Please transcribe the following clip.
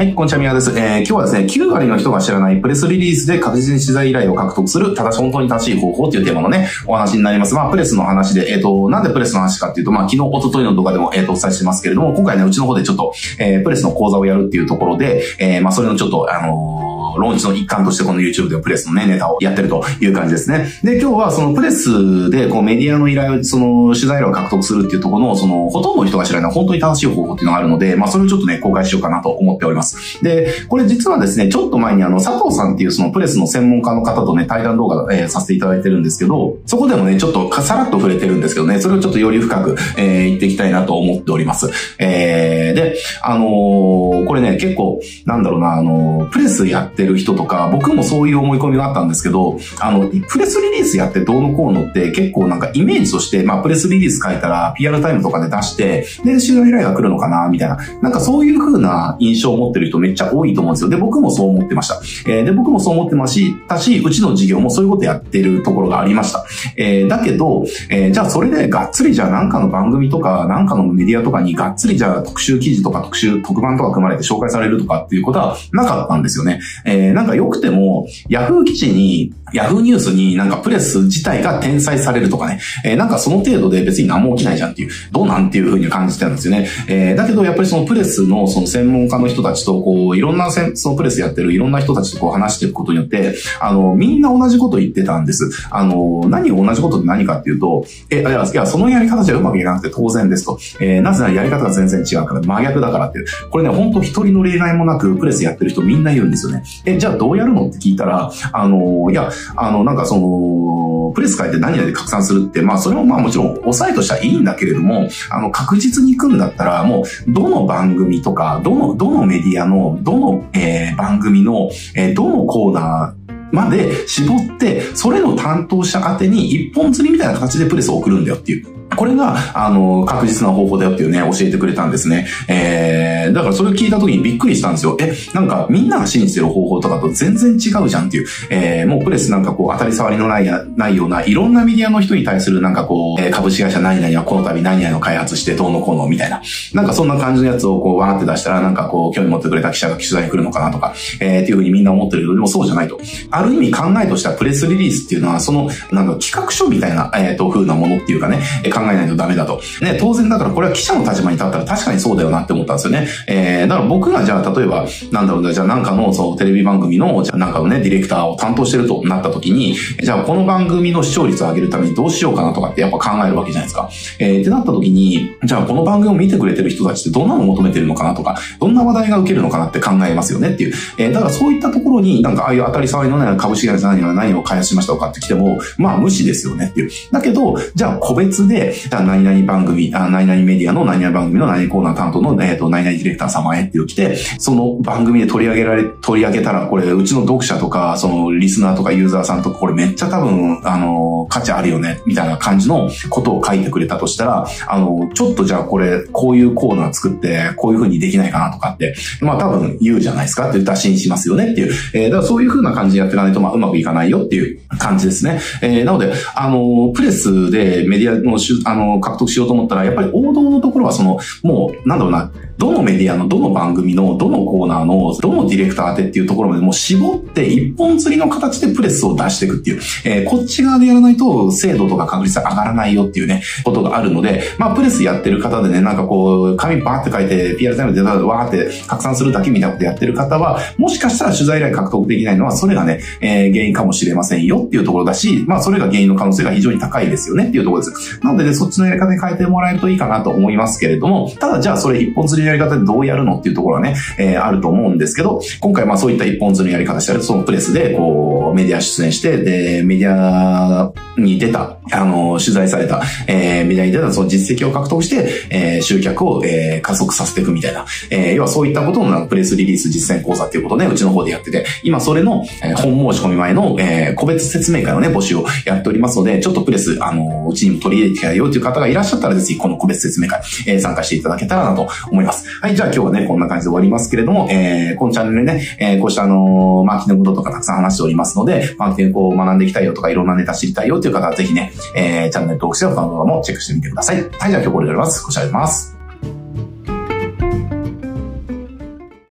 はい、こんにちは、宮です。えー、今日はですね、9割の人が知らないプレスリリースで確実に取材依頼を獲得する、ただし本当に正しい方法というテーマのね、お話になります。まあ、プレスの話で、えっ、ー、と、なんでプレスの話かっていうと、まあ、昨日、おとといの動画でも、えっ、ー、と、お伝えしてますけれども、今回ね、うちの方でちょっと、えー、プレスの講座をやるっていうところで、えー、まあ、それのちょっと、あのーローンチの一環としてこの YouTube でプレスのね、ネタをやってるという感じですね。で、今日はそのプレスでこうメディアの依頼を、その取材依頼を獲得するっていうところの、そのほとんどの人が知らない本当に正しい方法っていうのがあるので、まあそれをちょっとね、公開しようかなと思っております。で、これ実はですね、ちょっと前にあの、佐藤さんっていうそのプレスの専門家の方とね、対談動画、えー、させていただいてるんですけど、そこでもね、ちょっとさらっと触れてるんですけどね、それをちょっとより深く、えー、言っていきたいなと思っております。えー、で、あのー、これね、結構、なんだろうな、あのー、プレスやっててる人とか、僕もそういう思い込みがあったんですけど、あの、プレスリリースやってどうのこうのって結構なんかイメージとして、まあ、プレスリリース書いたら PR タイムとかで出して、で、収納依頼が来るのかな、みたいな。なんかそういう風な印象を持ってる人めっちゃ多いと思うんですよ。で、僕もそう思ってました。えー、で、僕もそう思ってましたし、うちの事業もそういうことやってるところがありました。えー、だけど、えー、じゃあそれでがっつりじゃあなんかの番組とか、なんかのメディアとかにがっつりじゃあ特集記事とか特集、特番とか組まれて紹介されるとかっていうことはなかったんですよね。ええー、なんか良くても、ヤフー記事に、ヤフーニュースになんかプレス自体が転載されるとかね、えー、なんかその程度で別に何も起きないじゃんっていう、どうなんっていう風に感じてたんですよね。えー、だけどやっぱりそのプレスのその専門家の人たちとこう、いろんなせそのプレスやってるいろんな人たちとこう話していくことによって、あの、みんな同じこと言ってたんです。あの、何を同じことって何かっていうと、え、いや、いやそのやり方じゃうまくいかなくて当然ですと。えー、なぜならやり方が全然違うから真逆だからっていう。これね、ほんと一人の例外もなくプレスやってる人みんな言うんですよね。え、じゃあどうやるのって聞いたら、あの、いや、あの、なんかその、プレス書いて何々で拡散するって、まあそれもまあもちろん抑えとしてはいいんだけれども、あの、確実に行くんだったら、もう、どの番組とか、どの、どのメディアの、どの、えー、番組の、えー、どのコーナー、まで絞って、それの担当者宛てに一本釣りみたいな形でプレスを送るんだよっていう。これが、あの、確実な方法だよっていうね、教えてくれたんですね。えー、だからそれを聞いた時にびっくりしたんですよ。え、なんかみんなが信じてる方法とかと全然違うじゃんっていう。えー、もうプレスなんかこう当たり障りのないや、ないようないろんなメディアの人に対するなんかこう、えー、株式会社何々はこの度何々を開発してどうのこうのみたいな。なんかそんな感じのやつをこうわーって出したらなんかこう興味持ってくれた記者が取材に来るのかなとか、えー、っていうふうにみんな思ってるけど、でもそうじゃないと。ある意味考えとしてはプレスリリースっていうのはその、なんか企画書みたいな、えっ、ー、と、風なものっていうかね、考ええないとダメだと。ね、当然だからこれは記者の立場に立ったら確かにそうだよなって思ったんですよね。えー、だから僕がじゃあ例えば、なんだろうな、じゃあなんかのそうテレビ番組の、じゃあなんかのね、ディレクターを担当してるとなった時に、じゃあこの番組の視聴率を上げるためにどうしようかなとかってやっぱ考えるわけじゃないですか。えー、ってなった時に、じゃあこの番組を見てくれてる人たちってどんなの求めてるのかなとか、どんな話題が受けるのかなって考えますよねっていう。えー、だからそういったところになんかああいう当たり障りのない株式会社何が何を開発しましたとかって来ても、まあ無視ですよねっていう。だけど、じゃあ個別で、何々番組、あ何々メディアの何々番組の何々コーナー担当の、えっ、ー、と、何々ディレクター様へっていう来て、その番組で取り上げられ、取り上げたら、これ、うちの読者とか、そのリスナーとかユーザーさんとか、これめっちゃ多分、あの、価値あるよね、みたいな感じのことを書いてくれたとしたら、あの、ちょっとじゃあこれ、こういうコーナー作って、こういう風にできないかなとかって、まあ多分言うじゃないですかって打診しますよねっていう、えー、だからそういう風な感じでやっていかないと、まあうまくいかないよっていう感じですね。えー、なので、あの、プレスでメディアの、あの、獲得しようと思ったら、やっぱり王道のところはその、もう、なんだろうな、どのメディアの、どの番組の、どのコーナーの、どのディレクター宛てっていうところまでもう絞って一本釣りの形でプレスを出していくっていう、えー、こっち側でやらないと精度とか確率上がらないよっていうね、ことがあるので、まあ、プレスやってる方でね、なんかこう、紙バーって書いて、PR タイムでわーって拡散するだけみたいなことやってる方は、もしかしたら取材依頼獲得できないのは、それがね、えー、原因かもしれませんよっていうところだし、まあ、それが原因の可能性が非常に高いですよねっていうところです。なのでね、そっちのやり方に変えてもらえるといいかなと思いますけれども、ただじゃあそれ一本釣りのやり方でどうやるのっていうところはね、えー、あると思うんですけど、今回まあそういった一本釣りのやり方したら、そのプレスでこう、メディア出演して、で、メディアに出た、あの、取材された、えー、メディアに出たその実績を獲得して、えー、集客を、えー、加速させていくみたいな、えー、要はそういったことのプレスリリース実践講座っていうことね、うちの方でやってて、今それの、えー、本申し込み前の、えー、個別説明会のね、募集をやっておりますので、ちょっとプレス、あの、うちにも取り入れてやよという方がいらっしゃったら、ぜひこの個別説明会、えー、参加していただけたらなと思います。はい、じゃあ今日はね、こんな感じで終わりますけれども、えー、このチャンネルでね、えー、こうしたあのー、マーケティングこととかたくさん話しておりますので、マーケティングを学んでいきたいよとか、いろんなネタ知りたいよという方はぜひね、えー、チャンネル登録して他の動画もチェックしてみてください。はい、じゃあ今日これで終わります。ご視聴あります。